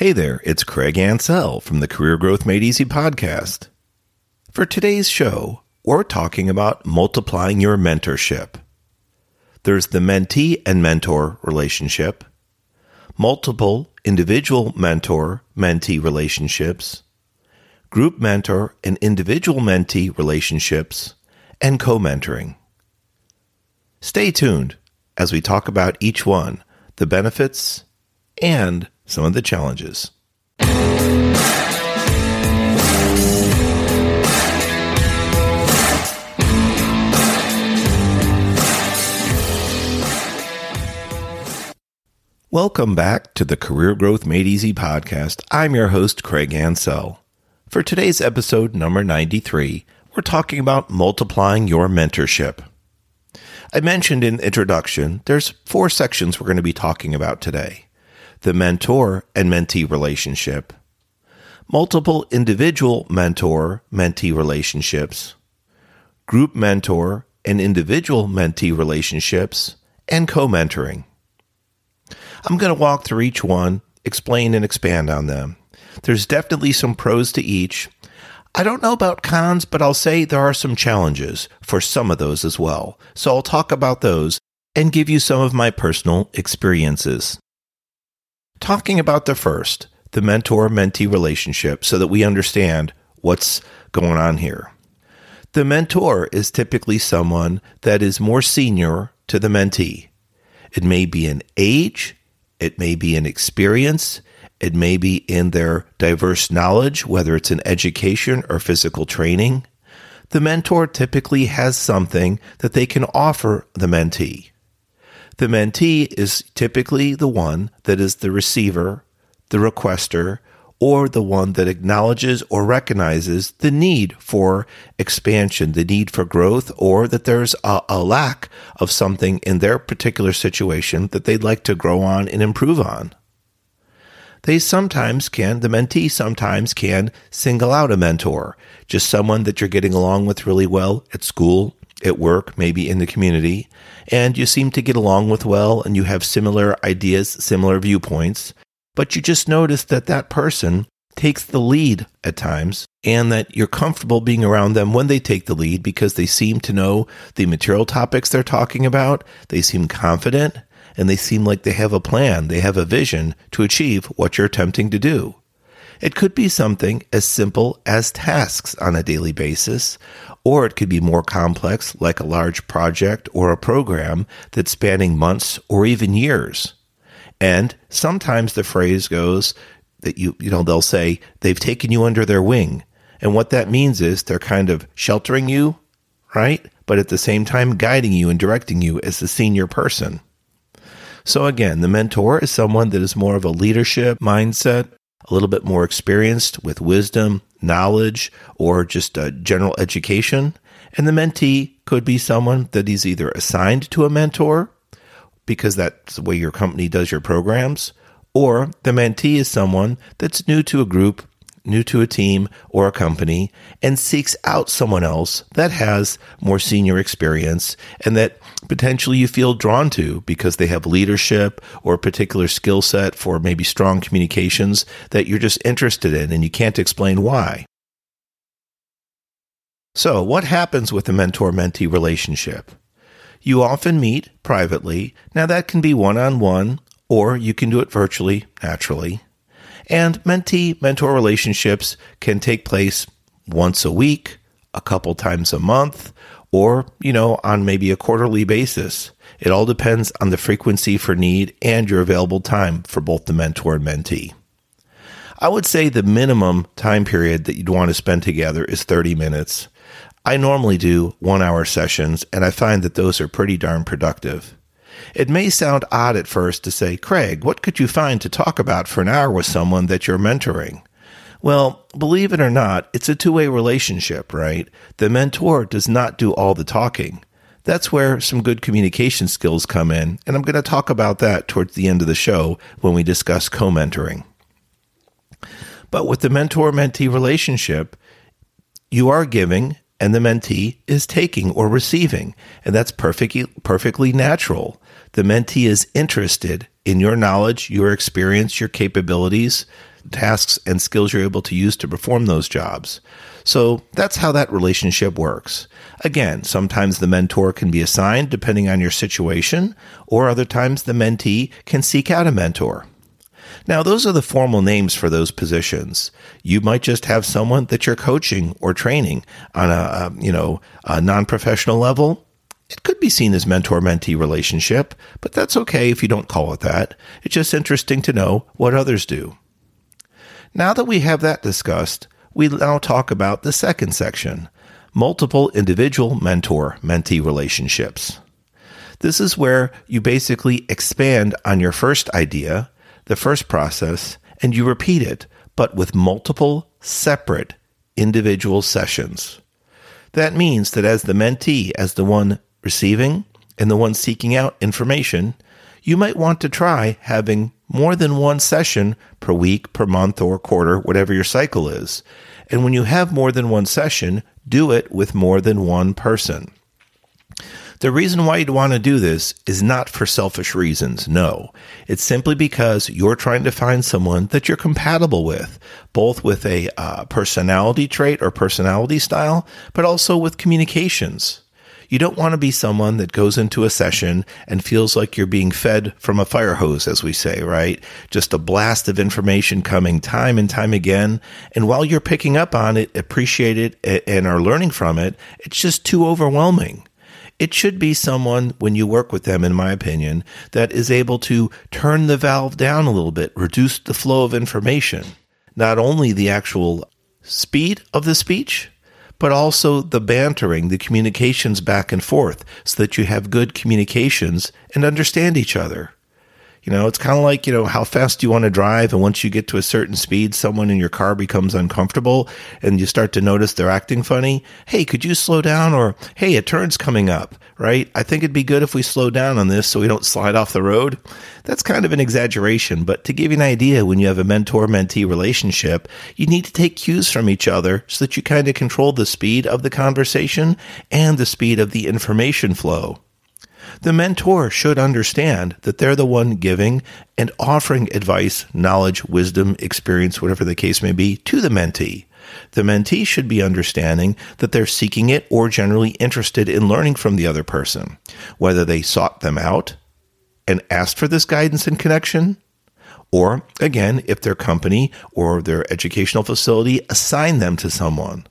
Hey there, it's Craig Ancel from the Career Growth Made Easy podcast. For today's show, we're talking about multiplying your mentorship. There's the mentee and mentor relationship, multiple individual mentor mentee relationships, group mentor and individual mentee relationships, and co mentoring. Stay tuned as we talk about each one, the benefits, and some of the challenges. Welcome back to the Career Growth Made Easy podcast. I'm your host, Craig Ancel. For today's episode number 93, we're talking about multiplying your mentorship. I mentioned in introduction, there's four sections we're going to be talking about today. The mentor and mentee relationship, multiple individual mentor mentee relationships, group mentor and individual mentee relationships, and co mentoring. I'm going to walk through each one, explain and expand on them. There's definitely some pros to each. I don't know about cons, but I'll say there are some challenges for some of those as well. So I'll talk about those and give you some of my personal experiences. Talking about the first, the mentor mentee relationship, so that we understand what's going on here. The mentor is typically someone that is more senior to the mentee. It may be in age, it may be in experience, it may be in their diverse knowledge, whether it's in education or physical training. The mentor typically has something that they can offer the mentee. The mentee is typically the one that is the receiver, the requester, or the one that acknowledges or recognizes the need for expansion, the need for growth, or that there's a, a, lack of something in their particular situation that they'd like to grow on and improve on. They sometimes can, the mentee sometimes can single out a mentor, just someone that you're getting along with really well at school, at work, maybe in the community, and you seem to get along with well and you have similar ideas, similar viewpoints but you just notice that that person takes the lead at times and that you're comfortable being around them when they take the lead because they seem to know the material topics they're talking about. They seem confident and they seem like they have a plan. They have a vision to achieve what you're attempting to do. It could be something as simple as tasks on a daily basis, or it could be more complex, like a large project or a program that's spanning months or even years. And sometimes the phrase goes that you, you know, they'll say they've taken you under their wing. And what that means is they're kind of sheltering you, right? But at the same time, guiding you and directing you as the senior person. So again, the mentor is someone that is more of a leadership mindset, a little bit more experienced with wisdom, knowledge, or just a general education. And the mentee could be someone that is either assigned to a mentor because that's the way your company does your programs, or the mentee is someone that's new to a group, new to a team or a company, and seeks out someone else that has more senior experience and that potentially you feel drawn to because they have leadership or a particular skill set for maybe strong communications that you're just interested in and you can't explain why. So, what happens with a mentor mentee relationship? You often meet privately. Now, that can be one on one, or you can do it virtually, naturally. And mentee mentor relationships can take place once a week, a couple times a month, or, you know, on maybe a quarterly basis. It all depends on the frequency for need and your available time for both the mentor and mentee. I would say the minimum time period that you'd want to spend together is 30 minutes. I normally do one hour sessions, and I find that those are pretty darn productive. It may sound odd at first to say, Craig, what could you find to talk about for an hour with someone that you're mentoring? Well, believe it or not, it's a two way relationship, right? The mentor does not do all the talking. That's where some good communication skills come in, and I'm going to talk about that towards the end of the show when we discuss co mentoring. But with the mentor mentee relationship, you are giving and the mentee is taking or receiving. And that's perfectly, perfectly natural. The mentee is interested in your knowledge, your experience, your capabilities. Tasks and skills you're able to use to perform those jobs. So that's how that relationship works. Again, sometimes the mentor can be assigned depending on your situation, or other times the mentee can seek out a mentor. Now, those are the formal names for those positions. You might just have someone that you're coaching or training on a, you know a non-professional level. It could be seen as mentor-mentee relationship, but that's okay if you don't call it that. It's just interesting to know what others do. Now that we have that discussed, we now talk about the second section multiple individual mentor mentee relationships. This is where you basically expand on your first idea, the first process, and you repeat it, but with multiple separate individual sessions. That means that as the mentee, as the one receiving and the one seeking out information, you might want to try having more than one session per week, per month, or quarter, whatever your cycle is. And when you have more than one session, do it with more than one person. The reason why you'd want to do this is not for selfish reasons. No, it's simply because you're trying to find someone that you're compatible with, both with a uh, personality trait or personality style, but also with communications. You don't want to be someone that goes into a session and feels like you're being fed from a fire hose, as we say, right? Just a blast of information coming time and time again. And while you're picking up on it, appreciate it, and are learning from it, it's just too overwhelming. It should be someone, when you work with them, in my opinion, that is able to turn the valve down a little bit, reduce the flow of information. Not only the actual speed of the speech, but also the bantering, the communications back and forth, so that you have good communications and understand each other. You know, it's kind of like, you know, how fast do you want to drive? And once you get to a certain speed, someone in your car becomes uncomfortable and you start to notice they're acting funny. Hey, could you slow down? Or, hey, a turn's coming up, right? I think it'd be good if we slow down on this so we don't slide off the road. That's kind of an exaggeration, but to give you an idea, when you have a mentor mentee relationship, you need to take cues from each other so that you kind of control the speed of the conversation and the speed of the information flow. The mentor should understand that they're the one giving and offering advice, knowledge, wisdom, experience, whatever the case may be, to the mentee. The mentee should be understanding that they're seeking it or generally interested in learning from the other person, whether they sought them out and asked for this guidance and connection, or again, if their company or their educational facility assigned them to someone.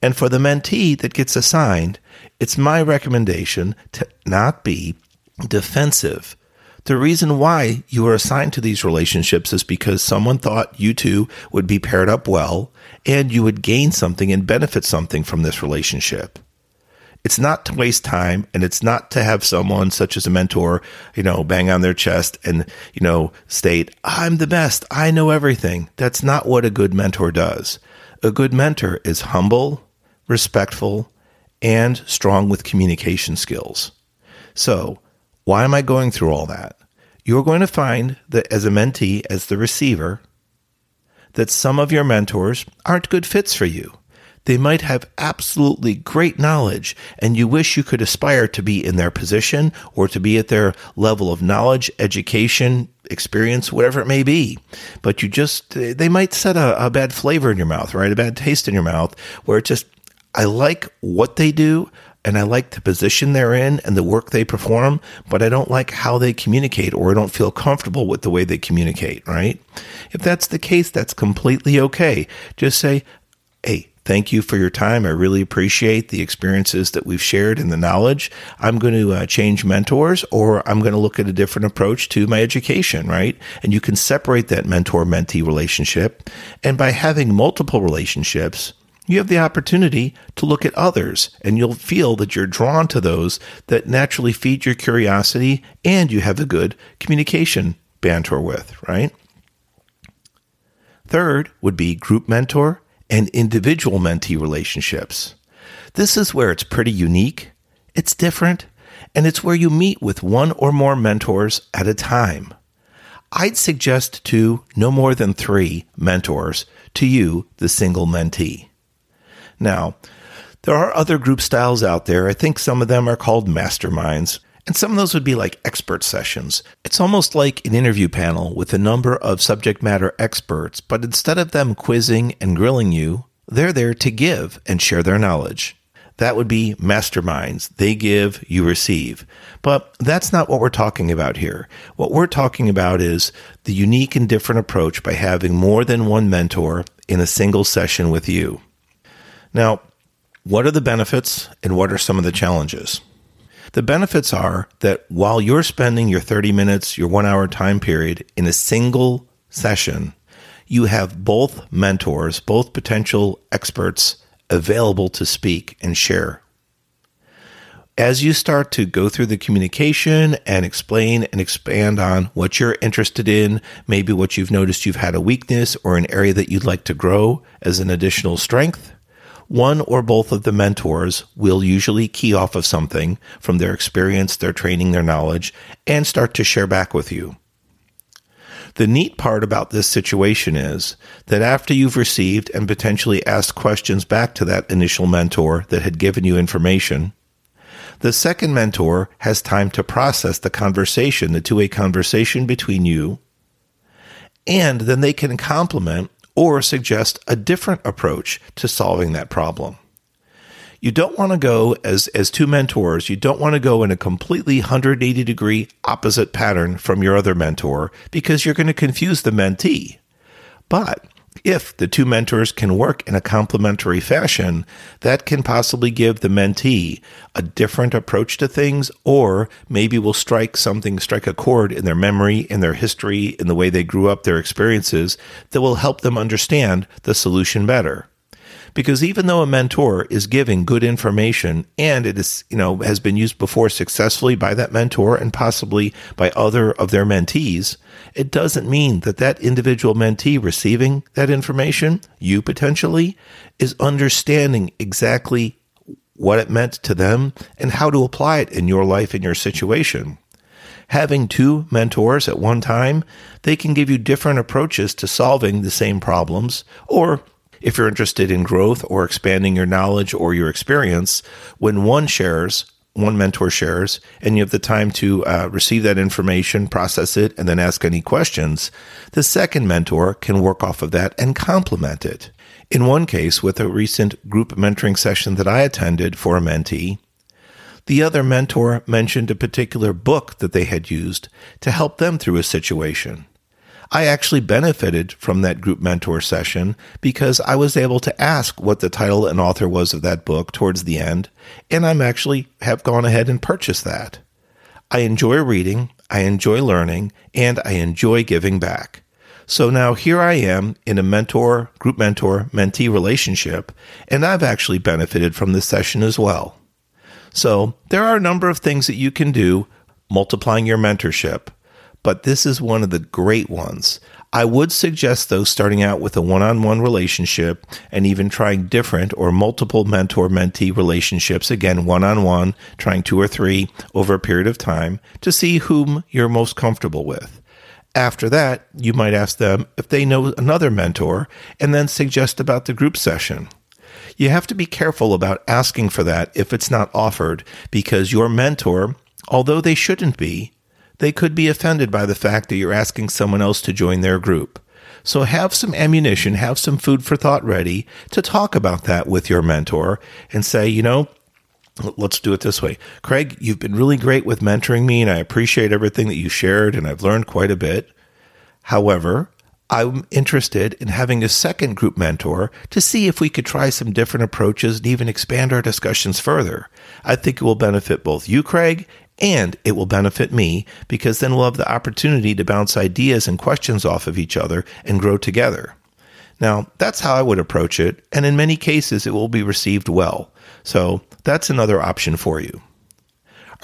And for the mentee that gets assigned, it's my recommendation to not be defensive. The reason why you were assigned to these relationships is because someone thought you two would be paired up well and you would gain something and benefit something from this relationship. It's not to waste time and it's not to have someone such as a mentor, you know, bang on their chest and, you know, state, I'm the best. I know everything. That's not what a good mentor does. A good mentor is humble, respectful, and strong with communication skills. So, why am I going through all that? You're going to find that as a mentee, as the receiver, that some of your mentors aren't good fits for you. They might have absolutely great knowledge, and you wish you could aspire to be in their position or to be at their level of knowledge, education, experience, whatever it may be. But you just, they might set a, a bad flavor in your mouth, right? A bad taste in your mouth where it just I like what they do and I like the position they're in and the work they perform, but I don't like how they communicate or I don't feel comfortable with the way they communicate, right? If that's the case, that's completely okay. Just say, hey, thank you for your time. I really appreciate the experiences that we've shared and the knowledge. I'm going to uh, change mentors or I'm going to look at a different approach to my education, right? And you can separate that mentor mentee relationship. And by having multiple relationships, you have the opportunity to look at others and you'll feel that you're drawn to those that naturally feed your curiosity and you have a good communication banter with, right? Third would be group mentor and individual mentee relationships. This is where it's pretty unique, it's different, and it's where you meet with one or more mentors at a time. I'd suggest to no more than three mentors to you, the single mentee. Now, there are other group styles out there. I think some of them are called masterminds. And some of those would be like expert sessions. It's almost like an interview panel with a number of subject matter experts, but instead of them quizzing and grilling you, they're there to give and share their knowledge. That would be masterminds. They give, you receive. But that's not what we're talking about here. What we're talking about is the unique and different approach by having more than one mentor in a single session with you. Now, what are the benefits and what are some of the challenges? The benefits are that while you're spending your 30 minutes, your one hour time period in a single session, you have both mentors, both potential experts available to speak and share. As you start to go through the communication and explain and expand on what you're interested in, maybe what you've noticed you've had a weakness or an area that you'd like to grow as an additional strength, one or both of the mentors will usually key off of something from their experience, their training, their knowledge, and start to share back with you. The neat part about this situation is that after you've received and potentially asked questions back to that initial mentor that had given you information, the second mentor has time to process the conversation, the two way conversation between you, and then they can complement or suggest a different approach to solving that problem. You don't want to go as as two mentors you don't want to go in a completely 180 degree opposite pattern from your other mentor because you're going to confuse the mentee. But if the two mentors can work in a complementary fashion, that can possibly give the mentee a different approach to things, or maybe will strike something, strike a chord in their memory, in their history, in the way they grew up, their experiences that will help them understand the solution better. Because even though a mentor is giving good information and it is, you know, has been used before successfully by that mentor and possibly by other of their mentees, it doesn't mean that that individual mentee receiving that information, you potentially, is understanding exactly what it meant to them and how to apply it in your life in your situation. Having two mentors at one time, they can give you different approaches to solving the same problems or if you're interested in growth or expanding your knowledge or your experience, when one shares, one mentor shares, and you have the time to uh, receive that information, process it, and then ask any questions, the second mentor can work off of that and complement it. In one case, with a recent group mentoring session that I attended for a mentee, the other mentor mentioned a particular book that they had used to help them through a situation. I actually benefited from that group mentor session because I was able to ask what the title and author was of that book towards the end, and I'm actually have gone ahead and purchased that. I enjoy reading, I enjoy learning, and I enjoy giving back. So now here I am in a mentor, group mentor, mentee relationship, and I've actually benefited from this session as well. So there are a number of things that you can do multiplying your mentorship but this is one of the great ones. I would suggest, though, starting out with a one on one relationship and even trying different or multiple mentor mentee relationships, again, one on one, trying two or three over a period of time to see whom you're most comfortable with. After that, you might ask them if they know another mentor and then suggest about the group session. You have to be careful about asking for that if it's not offered because your mentor, although they shouldn't be, they could be offended by the fact that you're asking someone else to join their group. So have some ammunition, have some food for thought ready to talk about that with your mentor and say, you know, let's do it this way. Craig, you've been really great with mentoring me and I appreciate everything that you shared and I've learned quite a bit. However, I'm interested in having a second group mentor to see if we could try some different approaches and even expand our discussions further. I think it will benefit both you, Craig, and it will benefit me because then we'll have the opportunity to bounce ideas and questions off of each other and grow together. Now, that's how I would approach it, and in many cases, it will be received well. So, that's another option for you.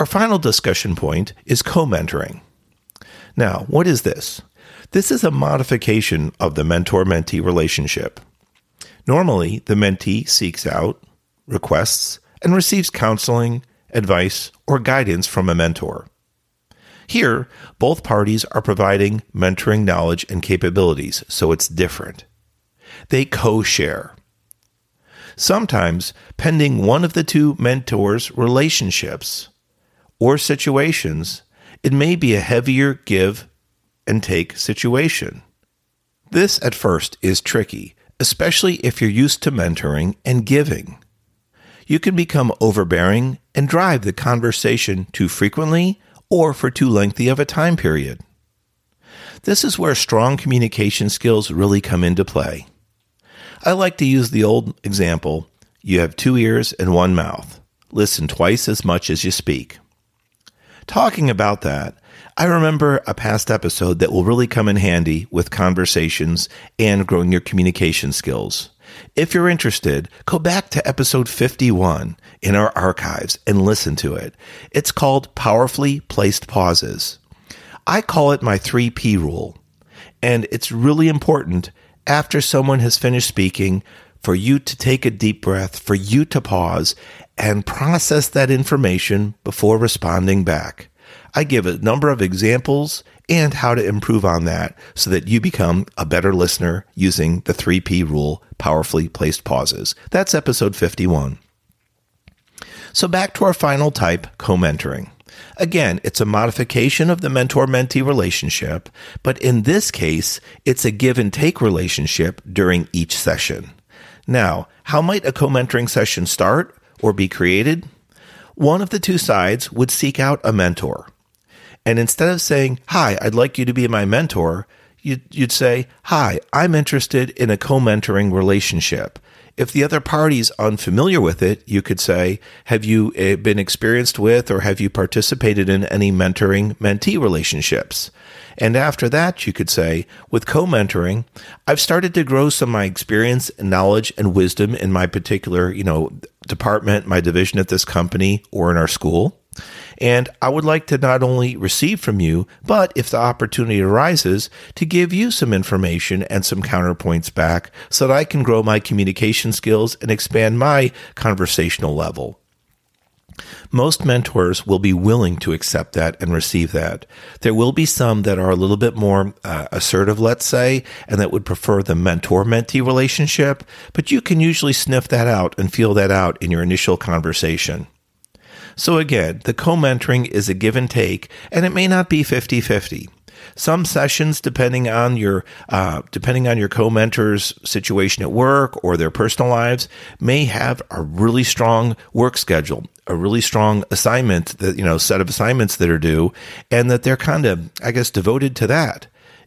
Our final discussion point is co mentoring. Now, what is this? This is a modification of the mentor mentee relationship. Normally, the mentee seeks out, requests, and receives counseling, advice, or guidance from a mentor. Here, both parties are providing mentoring knowledge and capabilities, so it's different. They co share. Sometimes, pending one of the two mentors' relationships, or situations, it may be a heavier give and take situation. This at first is tricky, especially if you're used to mentoring and giving. You can become overbearing and drive the conversation too frequently or for too lengthy of a time period. This is where strong communication skills really come into play. I like to use the old example you have two ears and one mouth. Listen twice as much as you speak. Talking about that, I remember a past episode that will really come in handy with conversations and growing your communication skills. If you're interested, go back to episode 51 in our archives and listen to it. It's called Powerfully Placed Pauses. I call it my 3P rule. And it's really important after someone has finished speaking for you to take a deep breath, for you to pause and process that information before responding back. I give a number of examples and how to improve on that so that you become a better listener using the 3P rule, powerfully placed pauses. That's episode 51. So back to our final type, co-mentoring. Again, it's a modification of the mentor mentee relationship, but in this case, it's a give and take relationship during each session. Now, how might a co mentoring session start or be created? One of the two sides would seek out a mentor. And instead of saying, Hi, I'd like you to be my mentor, you'd, you'd say, Hi, I'm interested in a co mentoring relationship. If the other party's unfamiliar with it, you could say, Have you eh, been experienced with or have you participated in any mentoring mentee relationships? And after that, you could say, with co mentoring, I've started to grow some of my experience and knowledge and wisdom in my particular, you know, department, my division at this company or in our school. And I would like to not only receive from you, but if the opportunity arises, to give you some information and some counterpoints back so that I can grow my communication skills and expand my conversational level. Most mentors will be willing to accept that and receive that. There will be some that are a little bit more uh, assertive, let's say, and that would prefer the mentor mentee relationship, but you can usually sniff that out and feel that out in your initial conversation. So again, the co-mentoring is a give and take, and it may not be 50-50. Some sessions, depending on your uh, depending on your co-mentor's situation at work or their personal lives, may have a really strong work schedule, a really strong assignment that you know set of assignments that are due, and that they're kind of I guess devoted to that.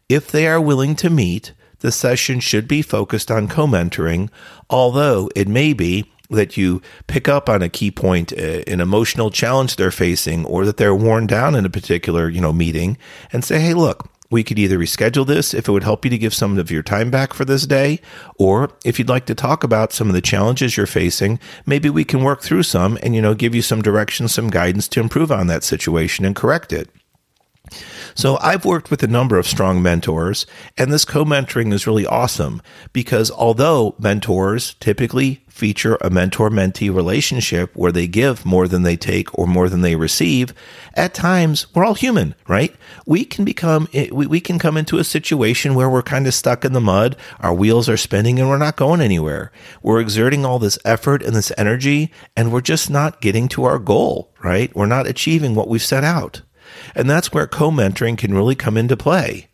If they are willing to meet, the session should be focused on co-mentoring, although it may be that you pick up on a key point, uh, an emotional challenge they're facing, or that they're worn down in a particular, you know, meeting and say, Hey, look, we could either reschedule this if it would help you to give some of your time back for this day, or if you'd like to talk about some of the challenges you're facing, maybe we can work through some and, you know, give you some direction, some guidance to improve on that situation and correct it. So I've worked with a number of strong mentors, and this co mentoring is really awesome because although mentors typically feature a mentor mentee relationship where they give more than they take or more than they receive, at times we're all human, right? We can become, eh, we, we can come into a situation where we're kind of stuck in the mud, our wheels are spinning, and we're not going anywhere. We're exerting all this effort and this energy, and we're just not getting to our goal, right? We're not achieving what we've set out. And that's where co mentoring can really come into play.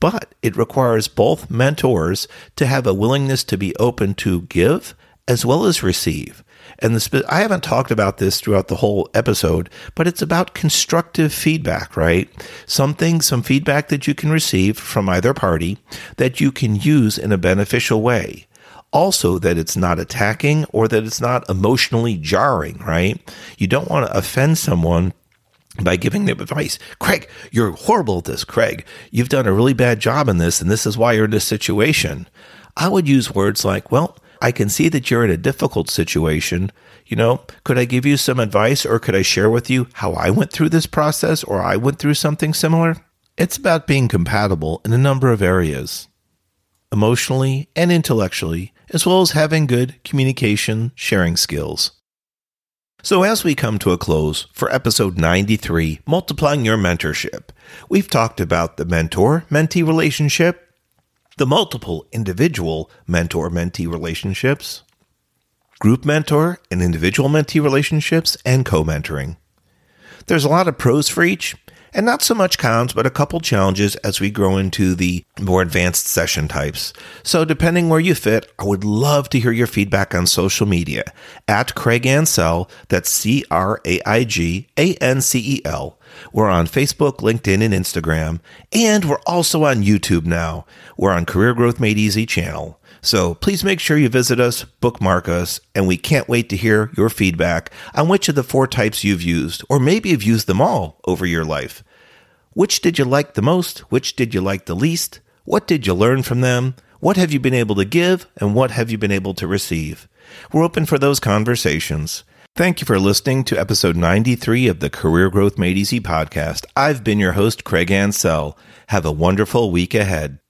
But it requires both mentors to have a willingness to be open to give as well as receive. And the, I haven't talked about this throughout the whole episode, but it's about constructive feedback, right? Something, some feedback that you can receive from either party that you can use in a beneficial way. Also, that it's not attacking or that it's not emotionally jarring, right? You don't want to offend someone by giving them advice. Craig, you're horrible at this. Craig, you've done a really bad job in this, and this is why you're in this situation. I would use words like, well, I can see that you're in a difficult situation. You know, could I give you some advice or could I share with you how I went through this process or I went through something similar? It's about being compatible in a number of areas, emotionally and intellectually, as well as having good communication sharing skills. So, as we come to a close for episode 93, Multiplying Your Mentorship, we've talked about the mentor mentee relationship, the multiple individual mentor mentee relationships, group mentor and individual mentee relationships, and co mentoring. There's a lot of pros for each, and not so much cons, but a couple challenges as we grow into the more advanced session types. So, depending where you fit, I would love to hear your feedback on social media at Craig Ancel. That's C R A I G A N C E L. We're on Facebook, LinkedIn, and Instagram, and we're also on YouTube now. We're on Career Growth Made Easy channel. So please make sure you visit us, bookmark us, and we can't wait to hear your feedback on which of the four types you've used, or maybe you've used them all over your life. Which did you like the most? Which did you like the least? What did you learn from them? What have you been able to give? And what have you been able to receive? We're open for those conversations. Thank you for listening to episode 93 of the Career Growth Made Easy podcast. I've been your host, Craig Ancel. Have a wonderful week ahead.